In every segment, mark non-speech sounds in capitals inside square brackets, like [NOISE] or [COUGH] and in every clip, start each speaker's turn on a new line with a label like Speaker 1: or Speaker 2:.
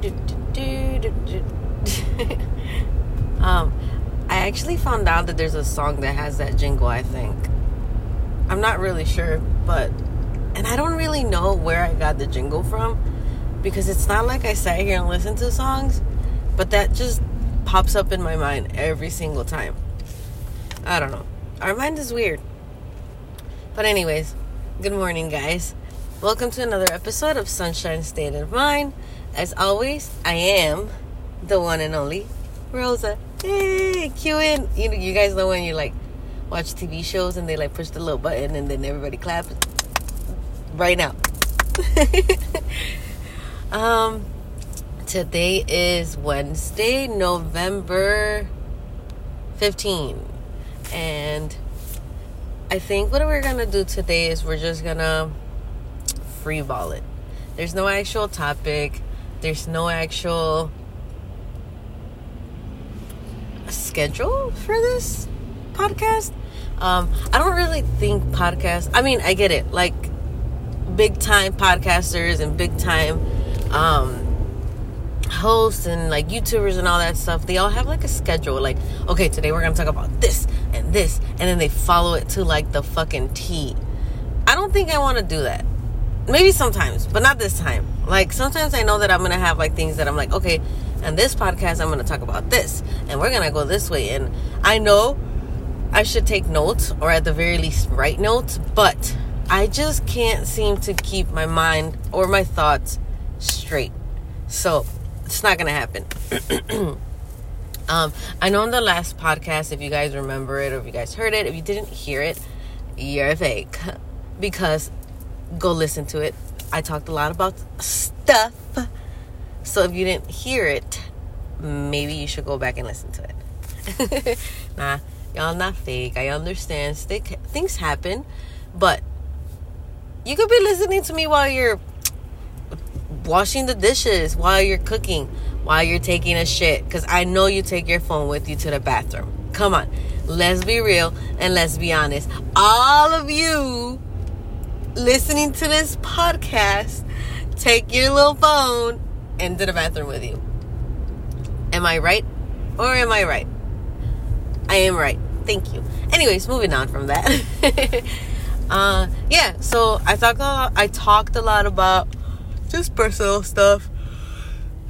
Speaker 1: [LAUGHS] um, I actually found out that there's a song that has that jingle. I think. I'm not really sure, but and I don't really know where I got the jingle from because it's not like I sat here and listened to songs, but that just pops up in my mind every single time. I don't know. Our mind is weird. But, anyways, good morning, guys. Welcome to another episode of Sunshine State of Mind. As always, I am the one and only Rosa. Hey, cue in. You, know, you guys know when you like watch TV shows and they like push the little button and then everybody claps? Right now. [LAUGHS] um, today is Wednesday, November 15. And I think what we're gonna do today is we're just gonna free ball it. There's no actual topic, there's no actual schedule for this podcast. Um, I don't really think podcasts, I mean, I get it, like big time podcasters and big time um, hosts and like YouTubers and all that stuff, they all have like a schedule. Like, okay, today we're gonna talk about this and this, and then they follow it to like the fucking T. I don't think I want to do that. Maybe sometimes, but not this time. Like sometimes I know that I'm gonna have like things that I'm like, okay, and this podcast I'm gonna talk about this, and we're gonna go this way, and I know I should take notes or at the very least write notes, but I just can't seem to keep my mind or my thoughts straight. So it's not gonna happen. [CLEARS THROAT] um, I know in the last podcast, if you guys remember it or if you guys heard it, if you didn't hear it, you're fake. [LAUGHS] Because go listen to it. I talked a lot about stuff. So if you didn't hear it, maybe you should go back and listen to it. [LAUGHS] nah, y'all not fake. I understand. Stick, Things happen, but you could be listening to me while you're washing the dishes while you're cooking, while you're taking a shit. Because I know you take your phone with you to the bathroom. Come on. Let's be real and let's be honest. All of you listening to this podcast, take your little phone into the bathroom with you. Am I right? Or am I right? I am right. Thank you. Anyways, moving on from that. [LAUGHS] uh, yeah, so I talked. I talked a lot about just personal stuff.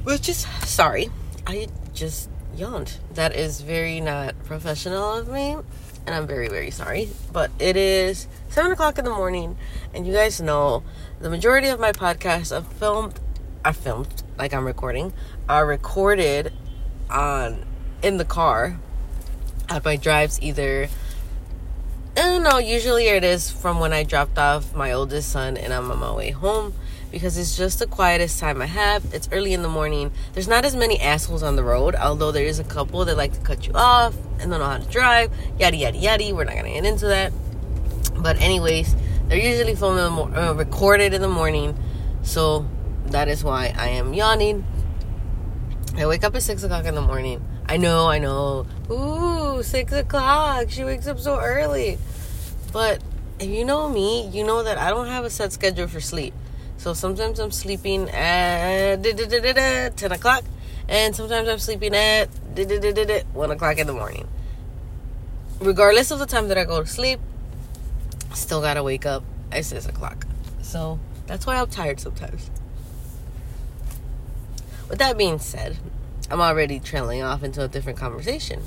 Speaker 1: Which is sorry, I just yawned. That is very not professional of me, and I'm very very sorry. But it is seven o'clock in the morning, and you guys know the majority of my podcasts are filmed. Are filmed like I'm recording. Are recorded on in the car at my drives either eh, I don't know, usually it is from when I dropped off my oldest son and I'm on my way home because it's just the quietest time I have. It's early in the morning. There's not as many assholes on the road, although there is a couple that like to cut you off and don't know how to drive, yada yada yada. We're not gonna get into that. But anyways, they're usually filmed uh, recorded in the morning, so that is why I am yawning. I wake up at six o'clock in the morning. I know, I know. Ooh, six o'clock. She wakes up so early. But if you know me, you know that I don't have a set schedule for sleep. So sometimes I'm sleeping at 10 o'clock, and sometimes I'm sleeping at 1 o'clock in the morning. Regardless of the time that I go to sleep, still gotta wake up at 6 o'clock. So that's why I'm tired sometimes. With that being said, I'm already trailing off into a different conversation.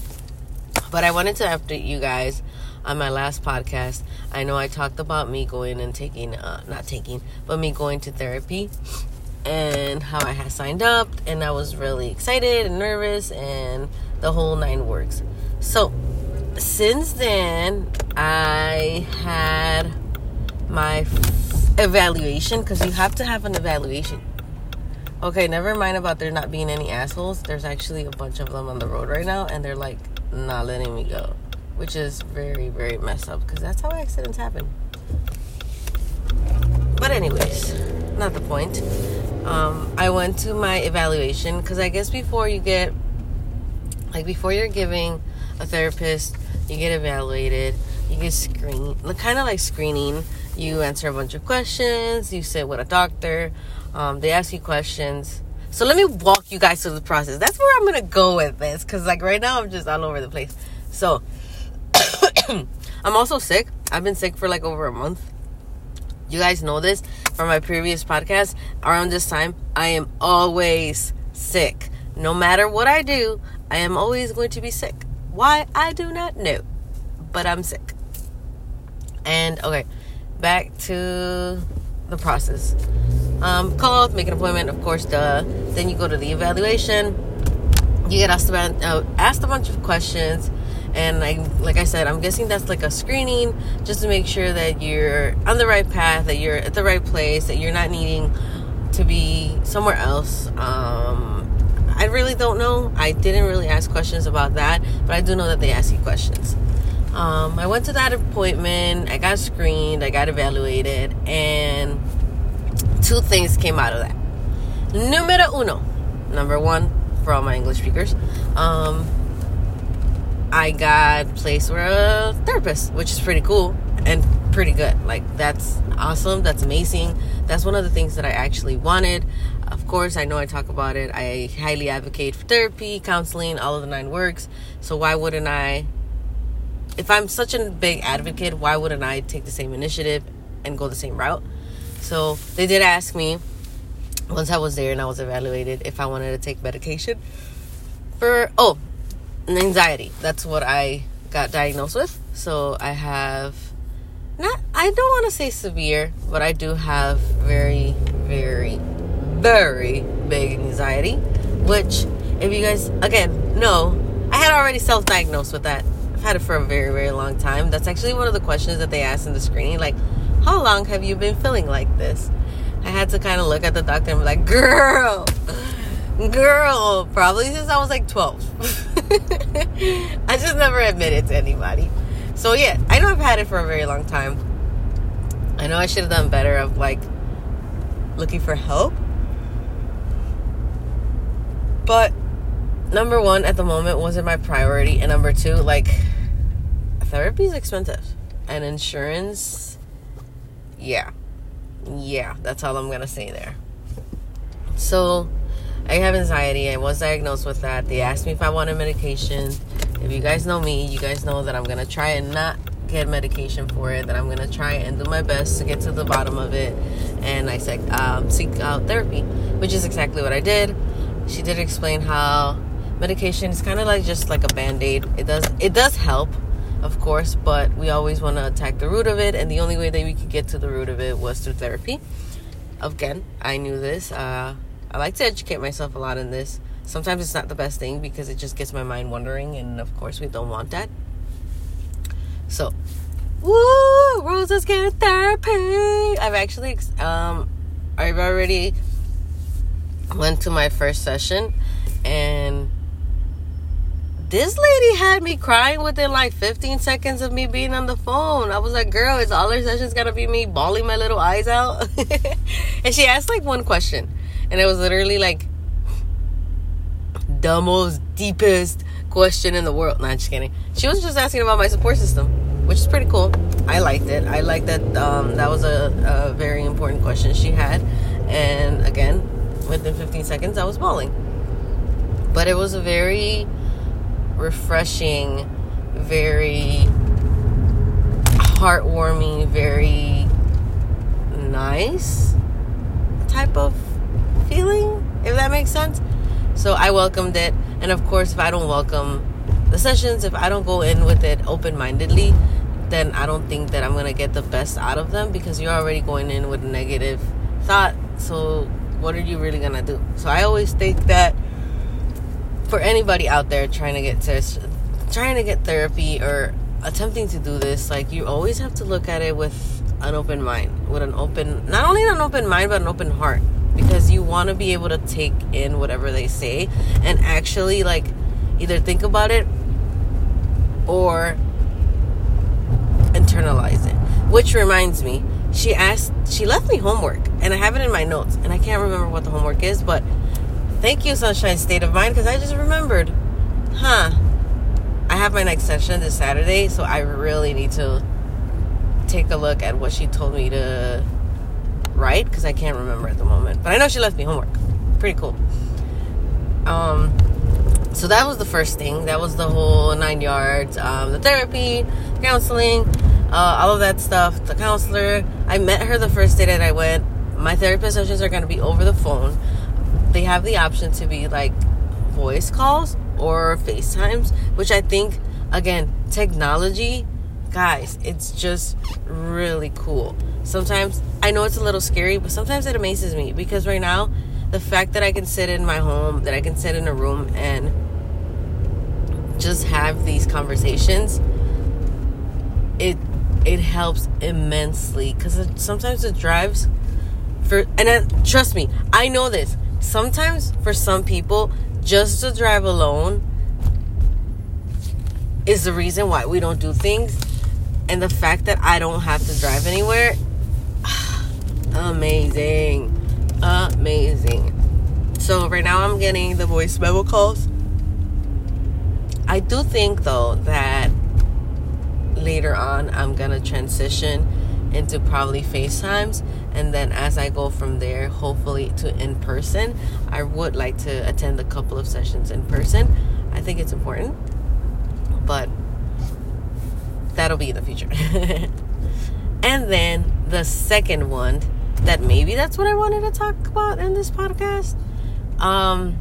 Speaker 1: But I wanted to update you guys on my last podcast, I know I talked about me going and taking, uh, not taking, but me going to therapy and how I had signed up, and I was really excited and nervous, and the whole nine works. So, since then, I had my f- evaluation because you have to have an evaluation. Okay, never mind about there not being any assholes. There's actually a bunch of them on the road right now, and they're like not letting me go which is very, very messed up because that's how accidents happen. But, anyways, not the point. Um, I went to my evaluation because I guess before you get, like, before you're giving a therapist, you get evaluated, you get screened, kind of like screening. You answer a bunch of questions, you sit with a doctor, um, they ask you questions. So let me walk you guys through the process. That's where I'm gonna go with this, cause like right now I'm just all over the place. So [COUGHS] I'm also sick. I've been sick for like over a month. You guys know this from my previous podcast. Around this time, I am always sick. No matter what I do, I am always going to be sick. Why? I do not know. But I'm sick. And okay, back to the process. Um, call, make an appointment, of course, duh. Then you go to the evaluation. You get asked about uh, asked a bunch of questions, and I, like I said, I'm guessing that's like a screening just to make sure that you're on the right path, that you're at the right place, that you're not needing to be somewhere else. Um, I really don't know. I didn't really ask questions about that, but I do know that they ask you questions. Um, I went to that appointment. I got screened. I got evaluated, and two things came out of that. Numero uno, number one for all my English speakers. Um, I got placed with a therapist, which is pretty cool and pretty good. Like that's awesome. That's amazing. That's one of the things that I actually wanted. Of course, I know I talk about it. I highly advocate for therapy, counseling, all of the nine works. So why wouldn't I? If I'm such a big advocate, why wouldn't I take the same initiative and go the same route? So they did ask me once I was there and I was evaluated if I wanted to take medication for oh anxiety. That's what I got diagnosed with. So I have not I don't want to say severe, but I do have very very very big anxiety, which, if you guys, again, know, I had already self diagnosed with that. I've had it for a very, very long time. That's actually one of the questions that they asked in the screening. Like, how long have you been feeling like this? I had to kind of look at the doctor and be like, girl, [LAUGHS] girl, probably since I was like 12. [LAUGHS] [LAUGHS] I just never admitted it to anybody. So, yeah, I know I've had it for a very long time. I know I should have done better of like looking for help but number one, at the moment, wasn't my priority. And number two, like, therapy is expensive. And insurance, yeah. Yeah, that's all I'm going to say there. So, I have anxiety. I was diagnosed with that. They asked me if I wanted medication. If you guys know me, you guys know that I'm going to try and not get medication for it, that I'm going to try and do my best to get to the bottom of it. And I said, um, seek out therapy, which is exactly what I did she did explain how medication is kind of like just like a band-aid it does it does help of course but we always want to attack the root of it and the only way that we could get to the root of it was through therapy again i knew this uh, i like to educate myself a lot in this sometimes it's not the best thing because it just gets my mind wandering and of course we don't want that so woo roses get therapy i've actually um i've already went to my first session and this lady had me crying within like 15 seconds of me being on the phone. I was like, girl, is all her sessions gotta be me bawling my little eyes out? [LAUGHS] and she asked like one question, and it was literally like the most deepest question in the world. Not just kidding. She was just asking about my support system, which is pretty cool. I liked it. I liked that um, that was a, a very important question she had. And again, within 15 seconds, I was bawling. But it was a very refreshing, very heartwarming, very nice type of feeling, if that makes sense. So I welcomed it. And of course, if I don't welcome the sessions, if I don't go in with it open mindedly, then I don't think that I'm going to get the best out of them because you're already going in with a negative thought. So what are you really gonna do? So I always think that for anybody out there trying to get to, trying to get therapy or attempting to do this, like you always have to look at it with an open mind, with an open not only an open mind but an open heart because you want to be able to take in whatever they say and actually like either think about it or internalize it. Which reminds me, she asked she left me homework and i have it in my notes and i can't remember what the homework is but thank you sunshine state of mind because i just remembered huh i have my next session this saturday so i really need to take a look at what she told me to write because i can't remember at the moment but i know she left me homework pretty cool Um, so that was the first thing. That was the whole nine yards. Um, the therapy, counseling, uh, all of that stuff. The counselor. I met her the first day that I went. My therapy sessions are going to be over the phone. They have the option to be like voice calls or FaceTimes, which I think, again, technology, guys, it's just really cool. Sometimes I know it's a little scary, but sometimes it amazes me because right now, the fact that I can sit in my home, that I can sit in a room and just have these conversations, it it helps immensely because sometimes it drives for and trust me, I know this. Sometimes for some people, just to drive alone is the reason why we don't do things. And the fact that I don't have to drive anywhere, [SIGHS] amazing. Amazing. So right now I'm getting the voice memo calls. I do think though that later on I'm gonna transition into probably FaceTimes and then as I go from there, hopefully to in person, I would like to attend a couple of sessions in person. I think it's important, but that'll be in the future. [LAUGHS] and then the second one, that maybe that's what I wanted to talk about in this podcast. Um,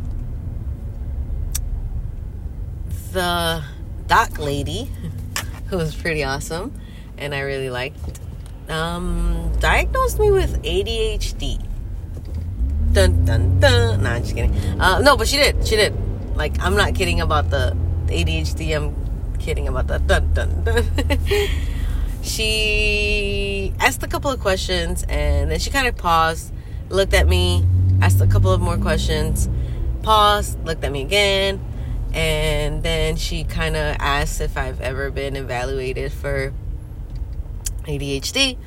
Speaker 1: the doc lady, [LAUGHS] who was pretty awesome, and I really liked um, diagnosed me with ADHD. Dun dun dun. Nah, I'm just kidding. Uh, no, but she did. She did. Like, I'm not kidding about the ADHD. I'm kidding about that. dun dun dun. [LAUGHS] she asked a couple of questions and then she kind of paused, looked at me, asked a couple of more questions, paused, looked at me again, and then she kind of asked if I've ever been evaluated for ADHD.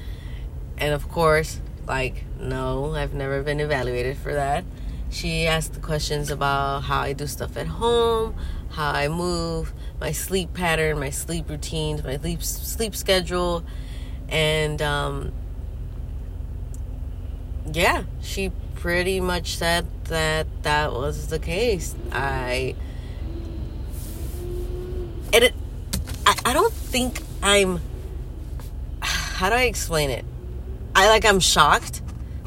Speaker 1: And of course, like, no, I've never been evaluated for that. She asked the questions about how I do stuff at home, how I move, my sleep pattern, my sleep routines, my sleep sleep schedule, and um, yeah, she pretty much said that that was the case. I and it, I, I don't think I'm how do I explain it? I like I'm shocked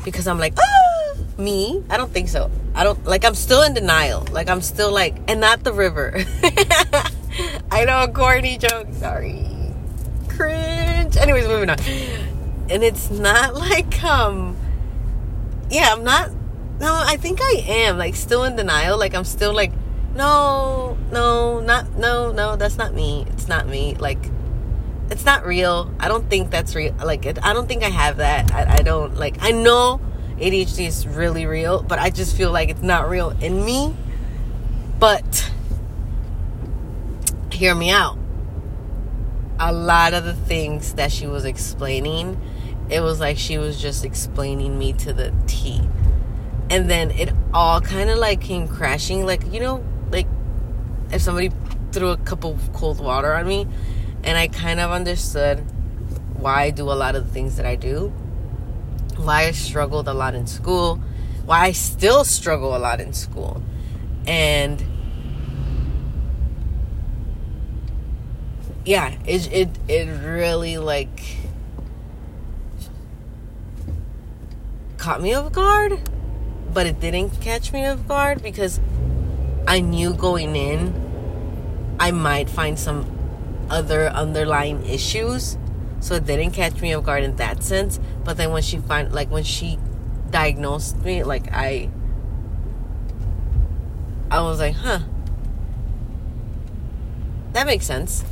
Speaker 1: because I'm like, ah, me? I don't think so. I don't like I'm still in denial. Like I'm still like and not the river. [LAUGHS] I know corny joke, sorry. Cringe. Anyways, moving on. And it's not like um yeah, I'm not no, I think I am like still in denial. Like I'm still like no, no, not no, no, that's not me. It's not me. Like it's not real. I don't think that's real. Like, it, I don't think I have that. I, I don't like. I know ADHD is really real, but I just feel like it's not real in me. But hear me out. A lot of the things that she was explaining, it was like she was just explaining me to the T. And then it all kind of like came crashing. Like, you know, like if somebody threw a cup of cold water on me and I kind of understood why I do a lot of the things that I do, why I struggled a lot in school, why I still struggle a lot in school. And yeah, it it it really like caught me off guard, but it didn't catch me off guard because I knew going in I might find some other underlying issues so it didn't catch me off guard in that sense. But then when she find like when she diagnosed me like i i was like huh. That makes sense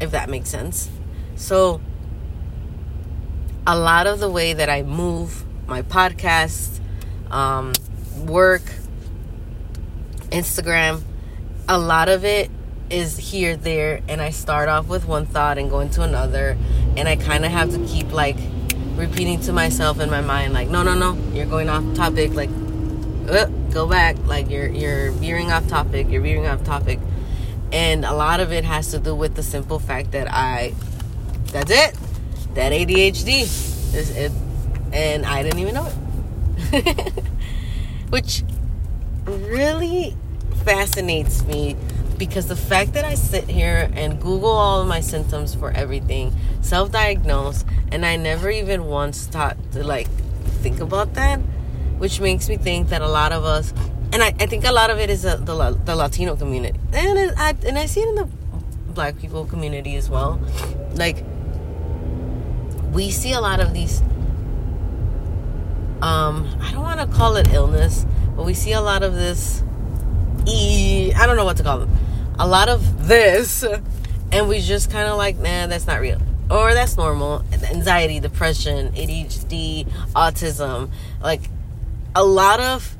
Speaker 1: if that makes sense. So a lot of the way that i move my podcast um, work instagram a lot of it is here, there, and I start off with one thought and go into another, and I kind of have to keep like repeating to myself in my mind, like, no, no, no, you're going off topic, like, uh, go back, like you're you're veering off topic, you're veering off topic, and a lot of it has to do with the simple fact that I, that's it, that ADHD is it, and I didn't even know it, [LAUGHS] which really fascinates me because the fact that I sit here and Google all of my symptoms for everything, self diagnose, and I never even once thought to like think about that, which makes me think that a lot of us, and I, I think a lot of it is uh, the, the Latino community, and it, I, and I see it in the black people community as well. Like, we see a lot of these, um, I don't want to call it illness, but we see a lot of this, e, I don't know what to call them, a lot of this, and we just kind of like, nah, that's not real. Or that's normal. Anxiety depression adhd autism. Like a lot of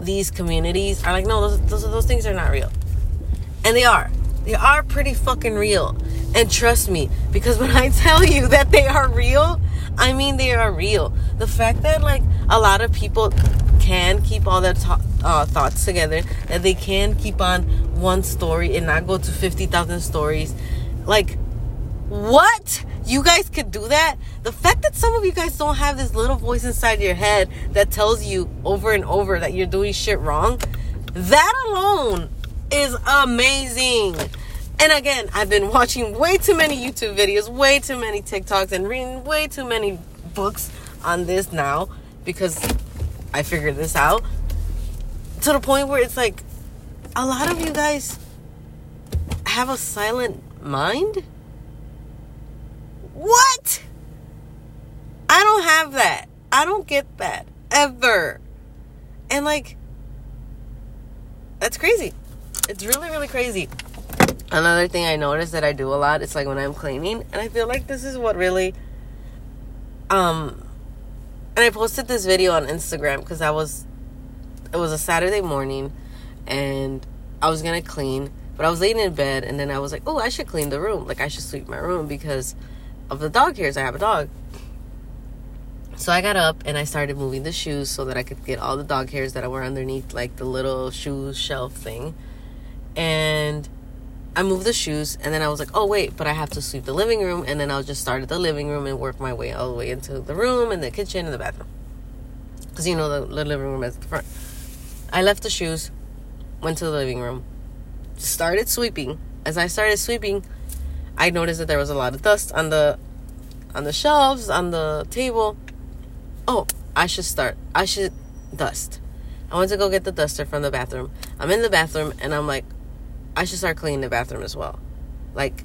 Speaker 1: these communities are like no those, those, those things are not real. And they are. They are pretty fucking real. And trust me because [LAUGHS] when i tell you that they are real i mean they are real. The fact that like a lot of people can keep all their to- uh, thoughts together that they can keep on one story and not go to 50,000 stories like what? You guys could do that? The fact that some of you guys don't have this little voice inside your head that tells you over and over that you're doing shit wrong, that alone is amazing. And again, I've been watching way too many YouTube videos, way too many TikToks, and reading way too many books on this now because I figured this out. To the point where it's like a lot of you guys have a silent mind what? I don't have that. I don't get that ever. And like, that's crazy. It's really, really crazy. Another thing I notice that I do a lot is like when I'm cleaning, and I feel like this is what really, um, and I posted this video on Instagram because I was, it was a Saturday morning, and I was gonna clean, but I was laying in bed, and then I was like, oh, I should clean the room. Like I should sweep my room because of the dog hairs. I have a dog. So I got up and I started moving the shoes so that I could get all the dog hairs that were underneath like the little shoe shelf thing. And I moved the shoes and then I was like, oh wait, but I have to sweep the living room and then I'll just start at the living room and work my way all the way into the room and the kitchen and the bathroom. Because you know the, the living room is the front. I left the shoes, went to the living room, started sweeping. As I started sweeping, I noticed that there was a lot of dust on the on the shelves, on the table. Oh, I should start. I should dust. I went to go get the duster from the bathroom. I'm in the bathroom and I'm like, I should start cleaning the bathroom as well. Like,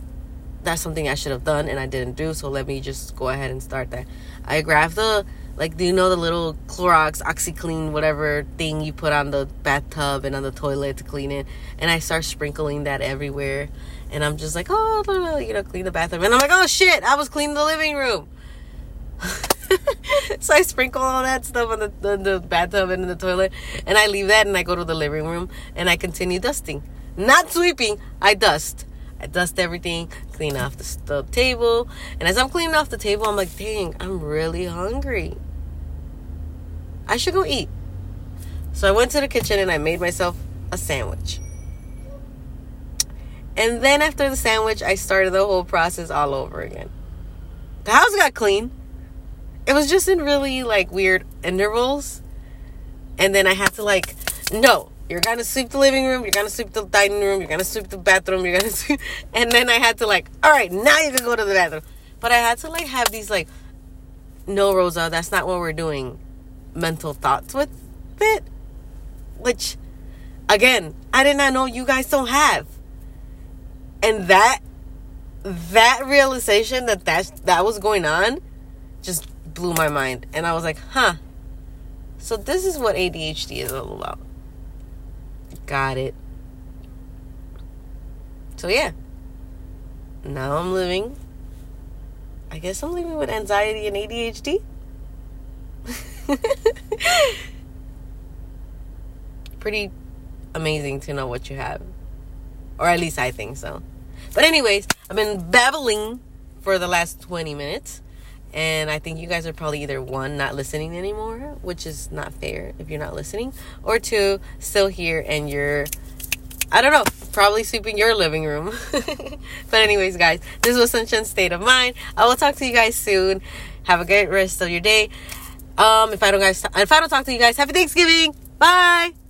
Speaker 1: that's something I should have done and I didn't do, so let me just go ahead and start that. I grabbed the, like, do you know the little Clorox, OxiClean, whatever thing you put on the bathtub and on the toilet to clean it? And I start sprinkling that everywhere and I'm just like, oh, you know, clean the bathroom. And I'm like, oh shit, I was cleaning the living room. [LAUGHS] so I sprinkle all that stuff on the, the, the, bathtub and in the toilet. And I leave that and I go to the living room and I continue dusting. Not sweeping, I dust. I dust everything, clean off the, the table. And as I'm cleaning off the table, I'm like, dang, I'm really hungry. I should go eat. So I went to the kitchen and I made myself a sandwich. And then after the sandwich, I started the whole process all over again. The house got clean. It was just in really like weird intervals. And then I had to like, no, you're gonna sweep the living room, you're gonna sweep the dining room, you're gonna sweep the bathroom, you're gonna [LAUGHS] sweep. And then I had to like, all right, now you can go to the bathroom. But I had to like have these like, no, Rosa, that's not what we're doing. Mental thoughts with it. Which, again, I did not know you guys don't have and that that realization that that that was going on just blew my mind and i was like huh so this is what adhd is all about got it. So yeah. Now i'm living i guess i'm living with anxiety and adhd [LAUGHS] pretty amazing to know what you have. Or at least i think so. But anyways, I've been babbling for the last 20 minutes. And I think you guys are probably either one, not listening anymore, which is not fair if you're not listening, or two, still here and you're, I don't know, probably sweeping your living room. [LAUGHS] but, anyways, guys, this was Sunshine State of Mind. I will talk to you guys soon. Have a great rest of your day. Um, if I don't guys, if I don't talk to you guys, happy Thanksgiving. Bye.